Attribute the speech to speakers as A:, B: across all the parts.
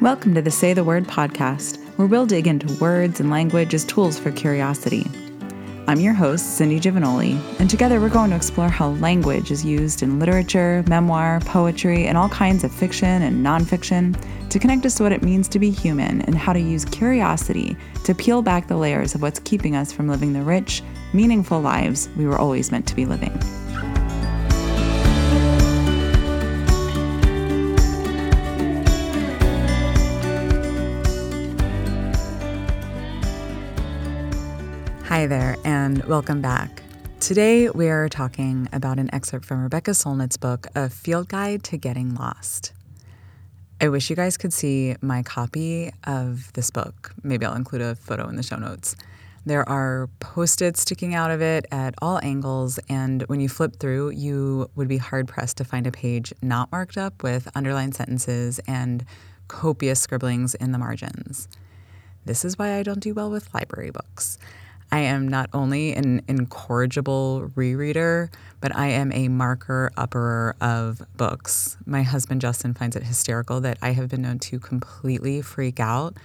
A: Welcome to the Say the Word podcast, where we'll dig into words and language as tools for curiosity. I'm your host, Cindy Giovagnoli, and together we're going to explore how language is used in literature, memoir, poetry, and all kinds of fiction and nonfiction to connect us to what it means to be human and how to use curiosity to peel back the layers of what's keeping us from living the rich, meaningful lives we were always meant to be living. Hi there, and welcome back. Today, we are talking about an excerpt from Rebecca Solnit's book, A Field Guide to Getting Lost. I wish you guys could see my copy of this book. Maybe I'll include a photo in the show notes. There are post its sticking out of it at all angles, and when you flip through, you would be hard pressed to find a page not marked up with underlined sentences and copious scribblings in the margins. This is why I don't do well with library books. I am not only an incorrigible rereader, but I am a marker upperer of books. My husband Justin finds it hysterical that I have been known to completely freak out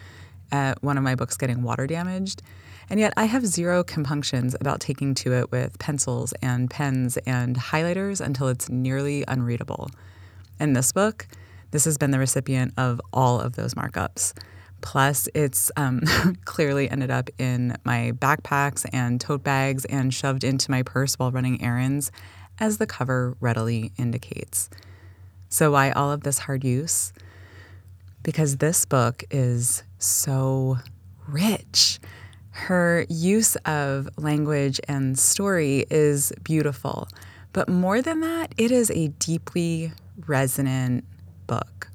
A: at one of my books getting water damaged. And yet I have zero compunctions about taking to it with pencils and pens and highlighters until it's nearly unreadable. In this book, this has been the recipient of all of those markups. Plus, it's um, clearly ended up in my backpacks and tote bags and shoved into my purse while running errands, as the cover readily indicates. So, why all of this hard use? Because this book is so rich. Her use of language and story is beautiful. But more than that, it is a deeply resonant book.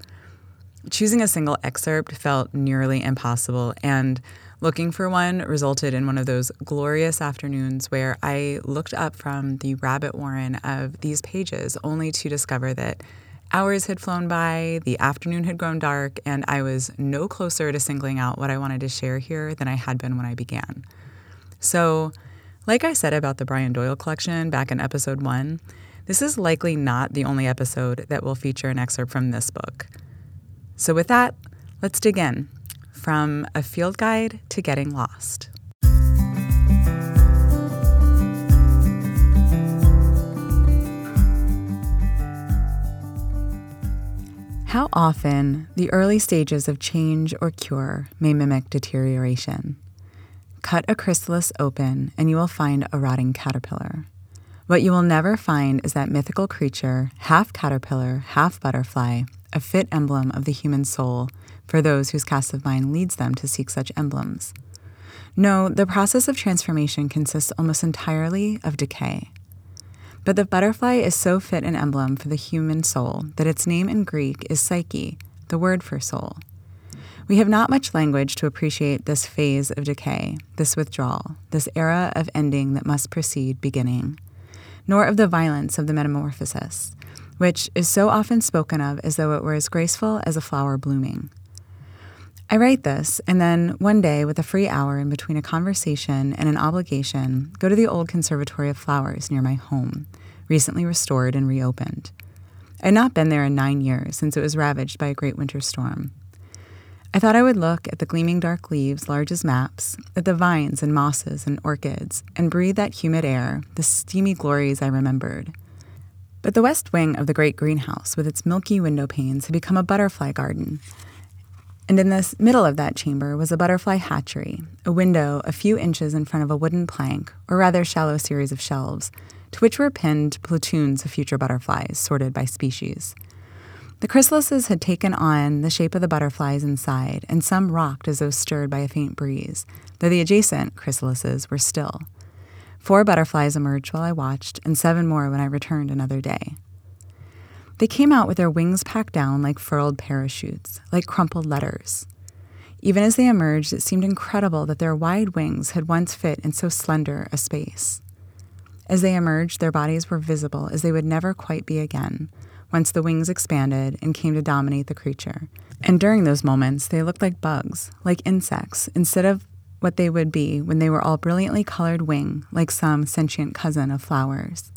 A: Choosing a single excerpt felt nearly impossible, and looking for one resulted in one of those glorious afternoons where I looked up from the rabbit warren of these pages only to discover that hours had flown by, the afternoon had grown dark, and I was no closer to singling out what I wanted to share here than I had been when I began. So, like I said about the Brian Doyle collection back in episode one, this is likely not the only episode that will feature an excerpt from this book. So, with that, let's dig in from a field guide to getting lost. How often the early stages of change or cure may mimic deterioration. Cut a chrysalis open and you will find a rotting caterpillar. What you will never find is that mythical creature, half caterpillar, half butterfly, a fit emblem of the human soul for those whose cast of mind leads them to seek such emblems. No, the process of transformation consists almost entirely of decay. But the butterfly is so fit an emblem for the human soul that its name in Greek is psyche, the word for soul. We have not much language to appreciate this phase of decay, this withdrawal, this era of ending that must precede beginning, nor of the violence of the metamorphosis, which is so often spoken of as though it were as graceful as a flower blooming. I write this, and then one day, with a free hour in between a conversation and an obligation, go to the old Conservatory of Flowers near my home, recently restored and reopened. I had not been there in nine years since it was ravaged by a great winter storm. I thought I would look at the gleaming dark leaves, large as maps, at the vines and mosses and orchids, and breathe that humid air, the steamy glories I remembered. But the west wing of the great greenhouse, with its milky window panes, had become a butterfly garden. And in the middle of that chamber was a butterfly hatchery, a window a few inches in front of a wooden plank, or rather shallow series of shelves, to which were pinned platoons of future butterflies, sorted by species. The chrysalises had taken on the shape of the butterflies inside, and some rocked as though stirred by a faint breeze, though the adjacent chrysalises were still. Four butterflies emerged while I watched, and seven more when I returned another day. They came out with their wings packed down like furled parachutes, like crumpled letters. Even as they emerged, it seemed incredible that their wide wings had once fit in so slender a space. As they emerged, their bodies were visible as they would never quite be again, once the wings expanded and came to dominate the creature. And during those moments, they looked like bugs, like insects, instead of what they would be when they were all brilliantly colored wing, like some sentient cousin of flowers.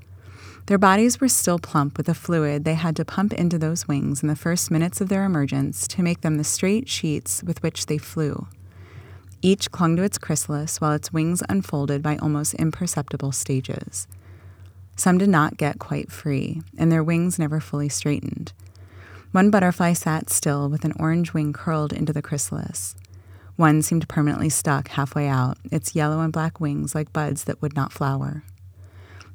A: Their bodies were still plump with the fluid they had to pump into those wings in the first minutes of their emergence to make them the straight sheets with which they flew. Each clung to its chrysalis while its wings unfolded by almost imperceptible stages. Some did not get quite free, and their wings never fully straightened. One butterfly sat still with an orange wing curled into the chrysalis. One seemed permanently stuck halfway out, its yellow and black wings like buds that would not flower.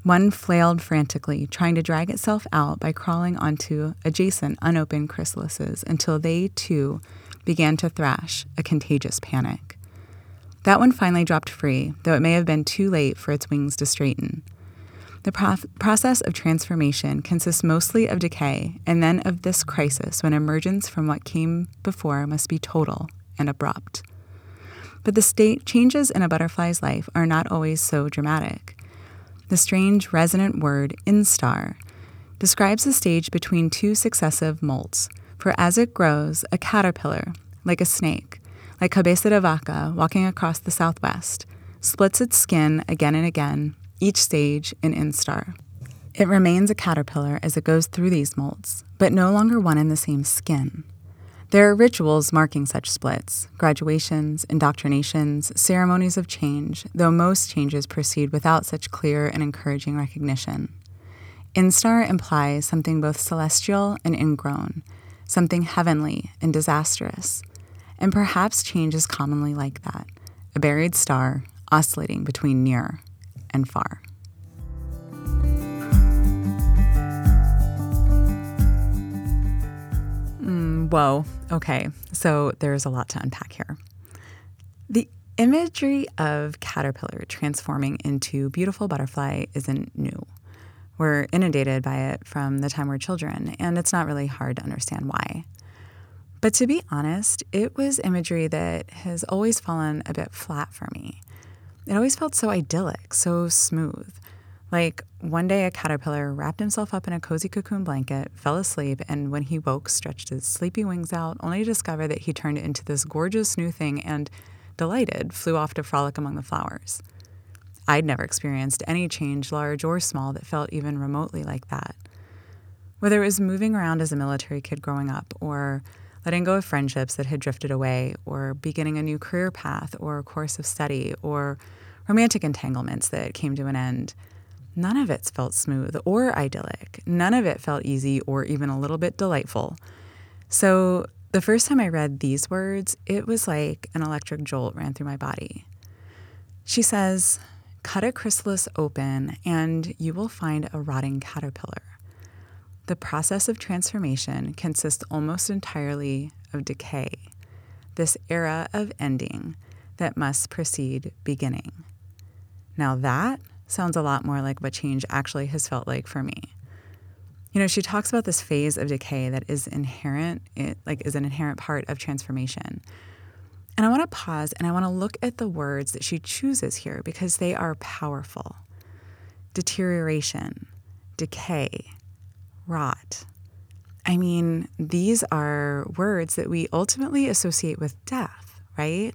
A: One flailed frantically, trying to drag itself out by crawling onto adjacent unopened chrysalises until they, too, began to thrash, a contagious panic. That one finally dropped free, though it may have been too late for its wings to straighten. The prof- process of transformation consists mostly of decay and then of this crisis when emergence from what came before must be total and abrupt. But the state changes in a butterfly's life are not always so dramatic. The strange resonant word instar describes the stage between two successive molts, for as it grows, a caterpillar, like a snake, like Cabeza de Vaca walking across the southwest, splits its skin again and again, each stage an instar. It remains a caterpillar as it goes through these molts, but no longer one in the same skin. There are rituals marking such splits graduations, indoctrinations, ceremonies of change, though most changes proceed without such clear and encouraging recognition. Instar implies something both celestial and ingrown, something heavenly and disastrous, and perhaps change is commonly like that a buried star oscillating between near and far. Hmm, whoa. Okay. So there's a lot to unpack here. The imagery of caterpillar transforming into beautiful butterfly isn't new. We're inundated by it from the time we're children, and it's not really hard to understand why. But to be honest, it was imagery that has always fallen a bit flat for me. It always felt so idyllic, so smooth. Like one day, a caterpillar wrapped himself up in a cozy cocoon blanket, fell asleep, and when he woke, stretched his sleepy wings out, only to discover that he turned into this gorgeous new thing and, delighted, flew off to frolic among the flowers. I'd never experienced any change, large or small, that felt even remotely like that. Whether it was moving around as a military kid growing up, or letting go of friendships that had drifted away, or beginning a new career path or a course of study, or romantic entanglements that came to an end None of it felt smooth or idyllic. None of it felt easy or even a little bit delightful. So, the first time I read these words, it was like an electric jolt ran through my body. She says, Cut a chrysalis open and you will find a rotting caterpillar. The process of transformation consists almost entirely of decay, this era of ending that must precede beginning. Now, that sounds a lot more like what change actually has felt like for me. You know, she talks about this phase of decay that is inherent, it, like is an inherent part of transformation. And I want to pause and I want to look at the words that she chooses here because they are powerful. Deterioration, decay, rot. I mean, these are words that we ultimately associate with death, right?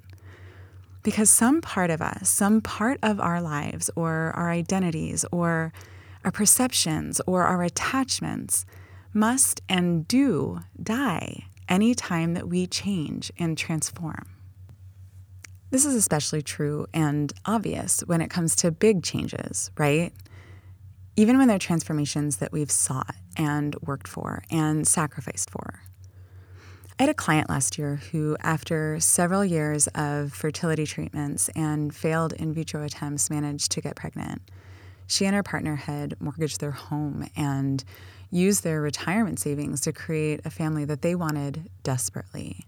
A: Because some part of us, some part of our lives or our identities or our perceptions or our attachments must and do die any time that we change and transform. This is especially true and obvious when it comes to big changes, right? Even when they're transformations that we've sought and worked for and sacrificed for. I had a client last year who, after several years of fertility treatments and failed in vitro attempts, managed to get pregnant. She and her partner had mortgaged their home and used their retirement savings to create a family that they wanted desperately.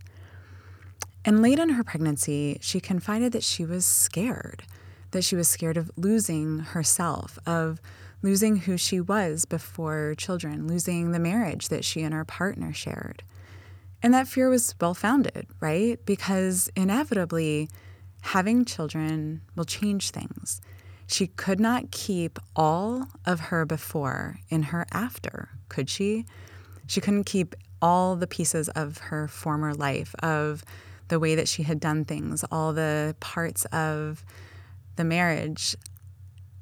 A: And late in her pregnancy, she confided that she was scared, that she was scared of losing herself, of losing who she was before children, losing the marriage that she and her partner shared. And that fear was well founded, right? Because inevitably, having children will change things. She could not keep all of her before in her after, could she? She couldn't keep all the pieces of her former life, of the way that she had done things, all the parts of the marriage,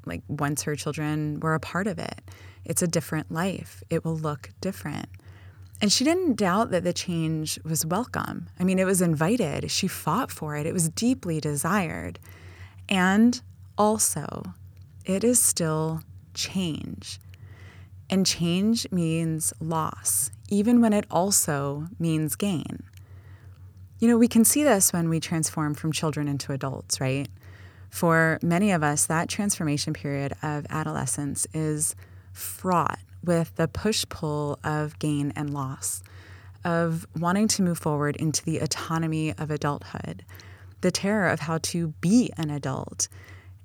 A: like once her children were a part of it. It's a different life, it will look different. And she didn't doubt that the change was welcome. I mean, it was invited. She fought for it. It was deeply desired. And also, it is still change. And change means loss, even when it also means gain. You know, we can see this when we transform from children into adults, right? For many of us, that transformation period of adolescence is fraught with the push pull of gain and loss, of wanting to move forward into the autonomy of adulthood, the terror of how to be an adult,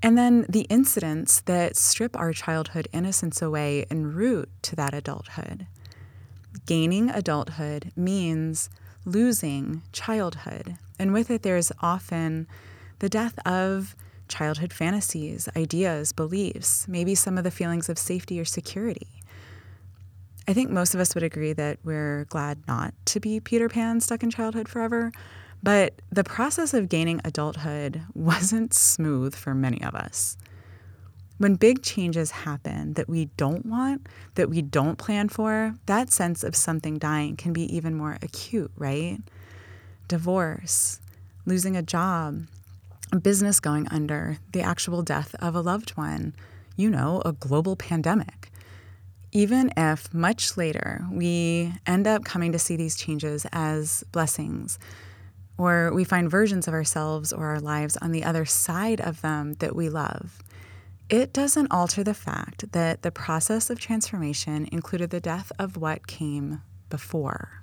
A: and then the incidents that strip our childhood innocence away en route to that adulthood. Gaining adulthood means losing childhood, and with it, there's often the death of childhood fantasies, ideas, beliefs, maybe some of the feelings of safety or security. I think most of us would agree that we're glad not to be Peter Pan stuck in childhood forever, but the process of gaining adulthood wasn't smooth for many of us. When big changes happen that we don't want, that we don't plan for, that sense of something dying can be even more acute, right? Divorce, losing a job, a business going under, the actual death of a loved one, you know, a global pandemic. Even if much later we end up coming to see these changes as blessings, or we find versions of ourselves or our lives on the other side of them that we love, it doesn't alter the fact that the process of transformation included the death of what came before.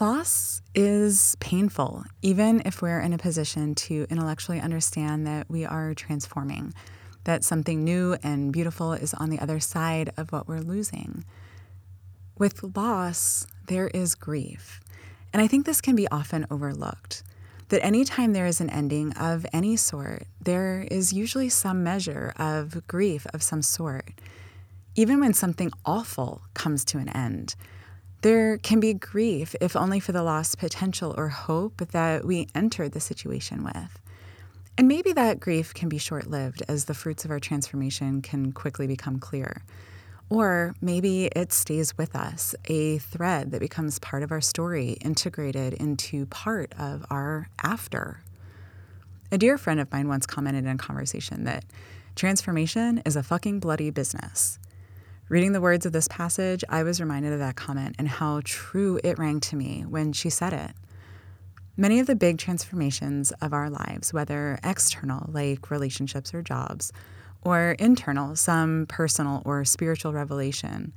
A: Loss is painful, even if we're in a position to intellectually understand that we are transforming, that something new and beautiful is on the other side of what we're losing. With loss, there is grief. And I think this can be often overlooked that anytime there is an ending of any sort, there is usually some measure of grief of some sort. Even when something awful comes to an end, there can be grief, if only for the lost potential or hope that we entered the situation with. And maybe that grief can be short lived as the fruits of our transformation can quickly become clear. Or maybe it stays with us, a thread that becomes part of our story, integrated into part of our after. A dear friend of mine once commented in a conversation that transformation is a fucking bloody business. Reading the words of this passage, I was reminded of that comment and how true it rang to me when she said it. Many of the big transformations of our lives, whether external, like relationships or jobs, or internal, some personal or spiritual revelation,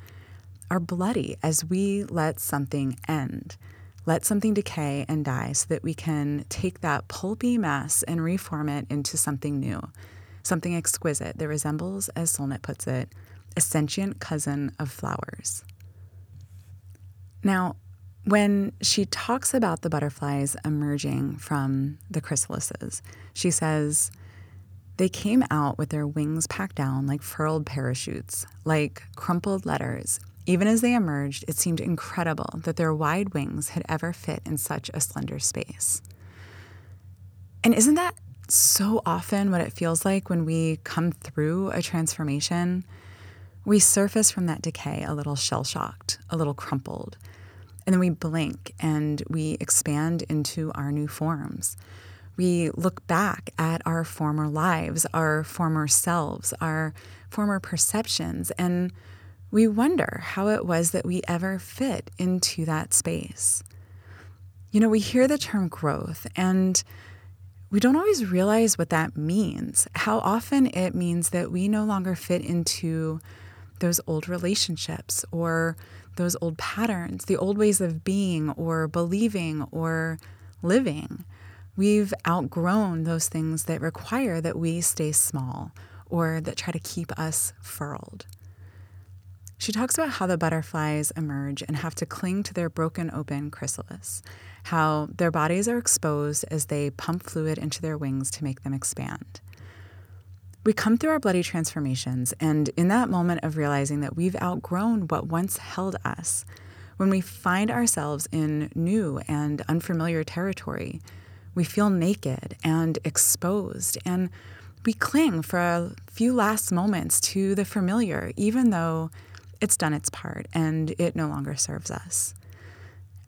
A: are bloody as we let something end, let something decay and die so that we can take that pulpy mess and reform it into something new, something exquisite that resembles, as Solnit puts it, a sentient cousin of flowers. Now, when she talks about the butterflies emerging from the chrysalises, she says, they came out with their wings packed down like furled parachutes, like crumpled letters. Even as they emerged, it seemed incredible that their wide wings had ever fit in such a slender space. And isn't that so often what it feels like when we come through a transformation? We surface from that decay a little shell shocked, a little crumpled, and then we blink and we expand into our new forms we look back at our former lives, our former selves, our former perceptions, and we wonder how it was that we ever fit into that space. You know, we hear the term growth and we don't always realize what that means, how often it means that we no longer fit into those old relationships or those old patterns, the old ways of being or believing or living. We've outgrown those things that require that we stay small or that try to keep us furled. She talks about how the butterflies emerge and have to cling to their broken open chrysalis, how their bodies are exposed as they pump fluid into their wings to make them expand. We come through our bloody transformations, and in that moment of realizing that we've outgrown what once held us, When we find ourselves in new and unfamiliar territory, we feel naked and exposed, and we cling for a few last moments to the familiar, even though it's done its part and it no longer serves us.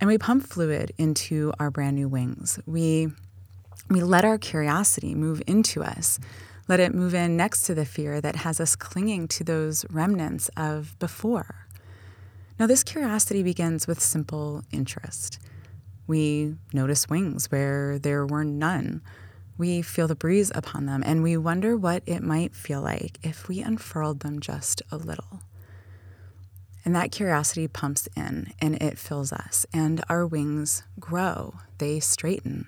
A: And we pump fluid into our brand new wings. We, we let our curiosity move into us, let it move in next to the fear that has us clinging to those remnants of before. Now, this curiosity begins with simple interest. We notice wings where there were none. We feel the breeze upon them, and we wonder what it might feel like if we unfurled them just a little. And that curiosity pumps in and it fills us, and our wings grow, they straighten.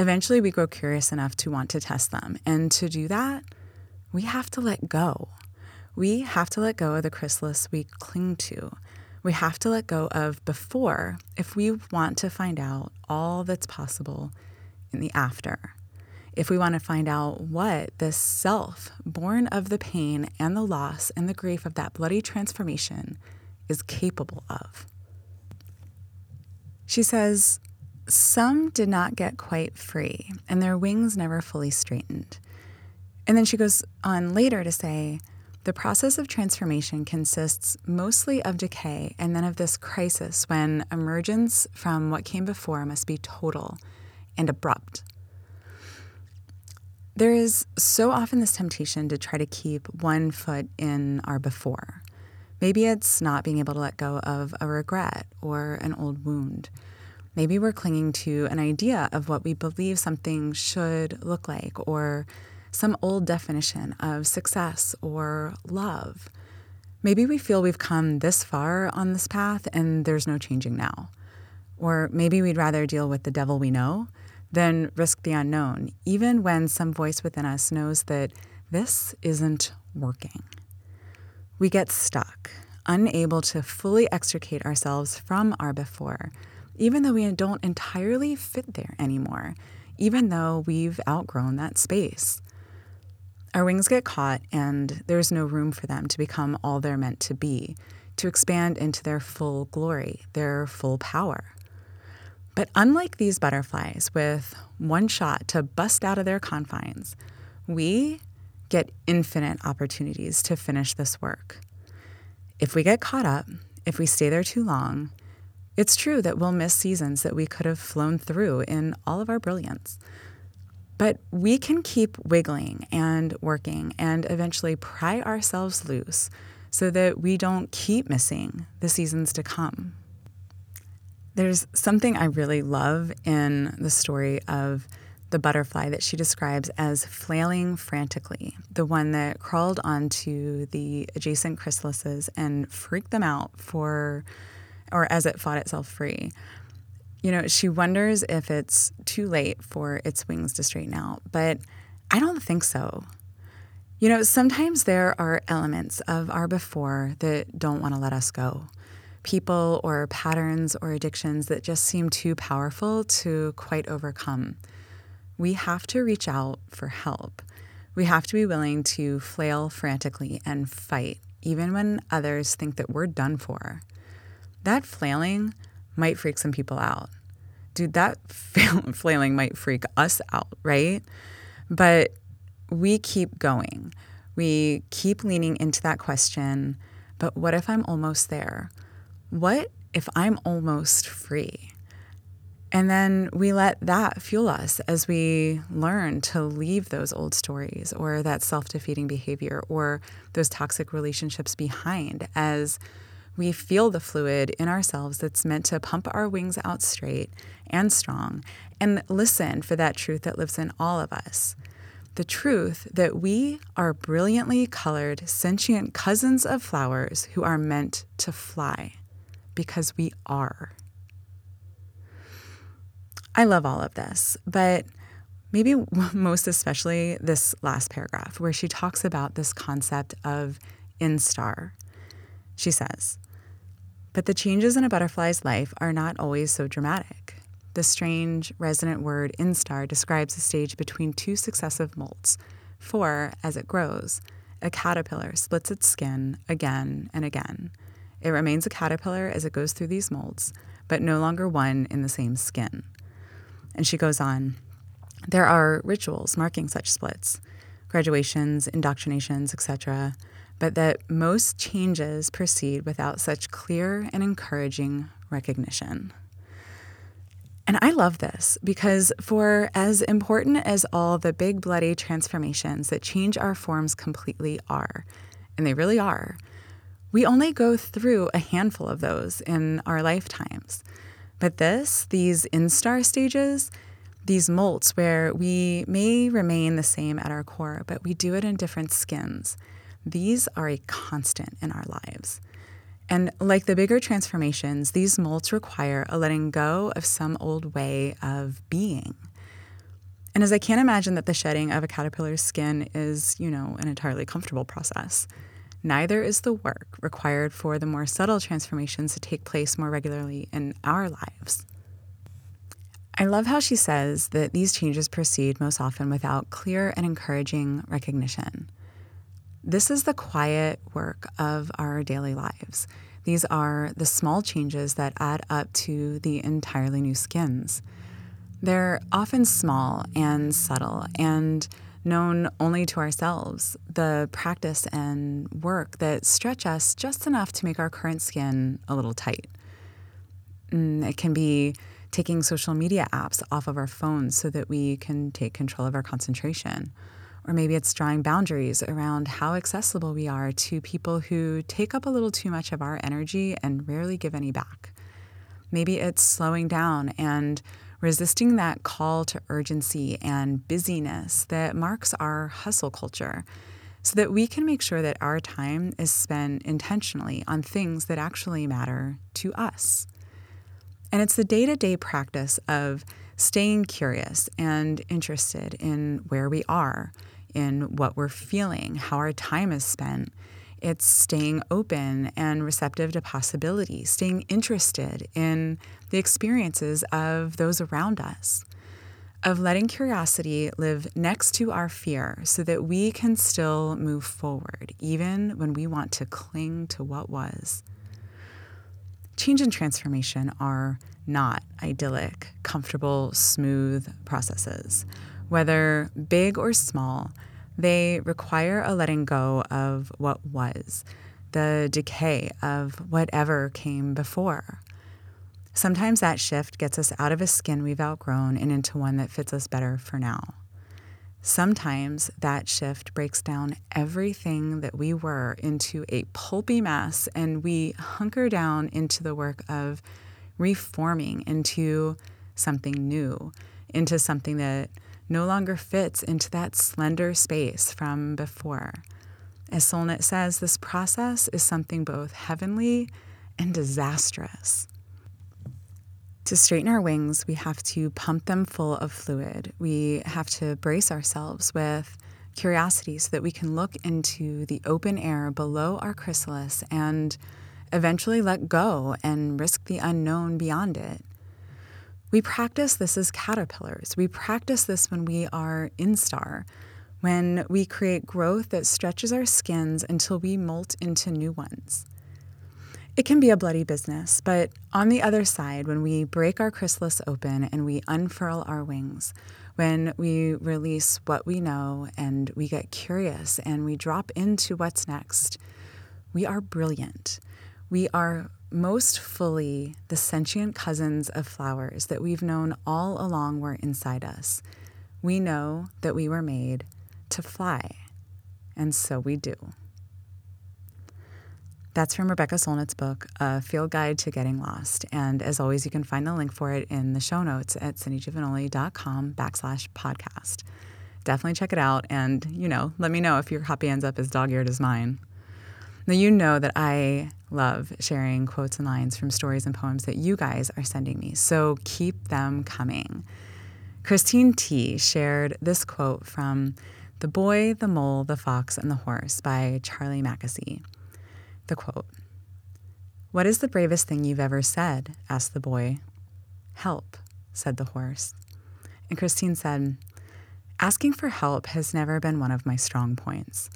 A: Eventually, we grow curious enough to want to test them. And to do that, we have to let go. We have to let go of the chrysalis we cling to. We have to let go of before if we want to find out all that's possible in the after. If we want to find out what this self, born of the pain and the loss and the grief of that bloody transformation, is capable of. She says, Some did not get quite free, and their wings never fully straightened. And then she goes on later to say, the process of transformation consists mostly of decay and then of this crisis when emergence from what came before must be total and abrupt. There is so often this temptation to try to keep one foot in our before. Maybe it's not being able to let go of a regret or an old wound. Maybe we're clinging to an idea of what we believe something should look like or some old definition of success or love. Maybe we feel we've come this far on this path and there's no changing now. Or maybe we'd rather deal with the devil we know than risk the unknown, even when some voice within us knows that this isn't working. We get stuck, unable to fully extricate ourselves from our before, even though we don't entirely fit there anymore, even though we've outgrown that space. Our wings get caught, and there's no room for them to become all they're meant to be, to expand into their full glory, their full power. But unlike these butterflies with one shot to bust out of their confines, we get infinite opportunities to finish this work. If we get caught up, if we stay there too long, it's true that we'll miss seasons that we could have flown through in all of our brilliance. But we can keep wiggling and working and eventually pry ourselves loose so that we don't keep missing the seasons to come. There's something I really love in the story of the butterfly that she describes as flailing frantically, the one that crawled onto the adjacent chrysalises and freaked them out for, or as it fought itself free you know, she wonders if it's too late for its wings to straighten out, but I don't think so. You know, sometimes there are elements of our before that don't want to let us go. People or patterns or addictions that just seem too powerful to quite overcome. We have to reach out for help. We have to be willing to flail frantically and fight, even when others think that we're done for. That flailing might freak some people out. Dude, that flailing might freak us out, right? But we keep going. We keep leaning into that question but what if I'm almost there? What if I'm almost free? And then we let that fuel us as we learn to leave those old stories or that self defeating behavior or those toxic relationships behind as we feel the fluid in ourselves that's meant to pump our wings out straight and strong and listen for that truth that lives in all of us. The truth that we are brilliantly colored, sentient cousins of flowers who are meant to fly because we are. I love all of this, but maybe most especially this last paragraph where she talks about this concept of instar. She says, But the changes in a butterfly's life are not always so dramatic. The strange, resonant word instar describes a stage between two successive molts, for, as it grows, a caterpillar splits its skin again and again. It remains a caterpillar as it goes through these molts, but no longer one in the same skin. And she goes on there are rituals marking such splits, graduations, indoctrinations, etc., but that most changes proceed without such clear and encouraging recognition. And I love this because, for as important as all the big, bloody transformations that change our forms completely are, and they really are, we only go through a handful of those in our lifetimes. But this, these instar stages, these molts where we may remain the same at our core, but we do it in different skins. These are a constant in our lives. And like the bigger transformations, these molts require a letting go of some old way of being. And as I can't imagine that the shedding of a caterpillar's skin is, you know, an entirely comfortable process, neither is the work required for the more subtle transformations to take place more regularly in our lives. I love how she says that these changes proceed most often without clear and encouraging recognition. This is the quiet work of our daily lives. These are the small changes that add up to the entirely new skins. They're often small and subtle and known only to ourselves, the practice and work that stretch us just enough to make our current skin a little tight. Mm, it can be taking social media apps off of our phones so that we can take control of our concentration. Or maybe it's drawing boundaries around how accessible we are to people who take up a little too much of our energy and rarely give any back. Maybe it's slowing down and resisting that call to urgency and busyness that marks our hustle culture so that we can make sure that our time is spent intentionally on things that actually matter to us. And it's the day to day practice of staying curious and interested in where we are, in what we're feeling, how our time is spent. It's staying open and receptive to possibility, staying interested in the experiences of those around us, of letting curiosity live next to our fear so that we can still move forward, even when we want to cling to what was. Change and transformation are not idyllic, comfortable, smooth processes. Whether big or small, they require a letting go of what was, the decay of whatever came before. Sometimes that shift gets us out of a skin we've outgrown and into one that fits us better for now. Sometimes that shift breaks down everything that we were into a pulpy mess, and we hunker down into the work of reforming into something new, into something that no longer fits into that slender space from before. As Solnit says, this process is something both heavenly and disastrous. To straighten our wings, we have to pump them full of fluid. We have to brace ourselves with curiosity so that we can look into the open air below our chrysalis and eventually let go and risk the unknown beyond it. We practice this as caterpillars. We practice this when we are instar, when we create growth that stretches our skins until we molt into new ones. It can be a bloody business, but on the other side, when we break our chrysalis open and we unfurl our wings, when we release what we know and we get curious and we drop into what's next, we are brilliant. We are most fully the sentient cousins of flowers that we've known all along were inside us. We know that we were made to fly, and so we do. That's from Rebecca Solnit's book, A Field Guide to Getting Lost. And as always, you can find the link for it in the show notes at cindygiovagnoli.com backslash podcast. Definitely check it out and, you know, let me know if your copy ends up as dog-eared as mine. Now, you know that I love sharing quotes and lines from stories and poems that you guys are sending me, so keep them coming. Christine T. shared this quote from The Boy, the Mole, the Fox, and the Horse by Charlie Mackesy. The quote What is the bravest thing you've ever said? asked the boy. Help, said the horse. And Christine said, Asking for help has never been one of my strong points.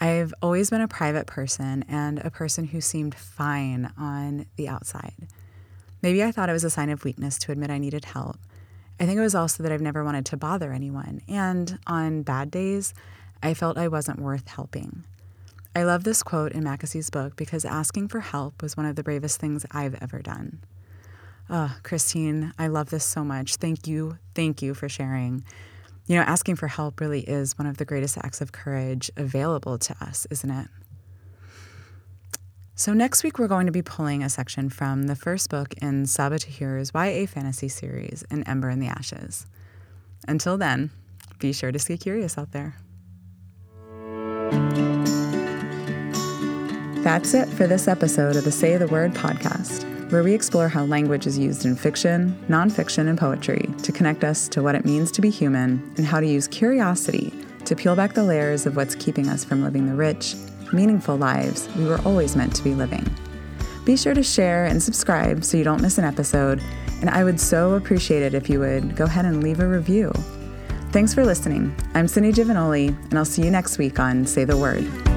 A: I've always been a private person and a person who seemed fine on the outside. Maybe I thought it was a sign of weakness to admit I needed help. I think it was also that I've never wanted to bother anyone. And on bad days, I felt I wasn't worth helping. I love this quote in Mackesy's book because asking for help was one of the bravest things I've ever done. Oh, Christine, I love this so much. Thank you. Thank you for sharing. You know, asking for help really is one of the greatest acts of courage available to us, isn't it? So, next week, we're going to be pulling a section from the first book in Sabaa Tahir's YA fantasy series, An Ember in the Ashes. Until then, be sure to stay curious out there. That's it for this episode of the Say the Word podcast where we explore how language is used in fiction, nonfiction, and poetry to connect us to what it means to be human and how to use curiosity to peel back the layers of what's keeping us from living the rich, meaningful lives we were always meant to be living. Be sure to share and subscribe so you don't miss an episode, and I would so appreciate it if you would go ahead and leave a review. Thanks for listening. I'm Cindy Giovagnoli, and I'll see you next week on Say the Word.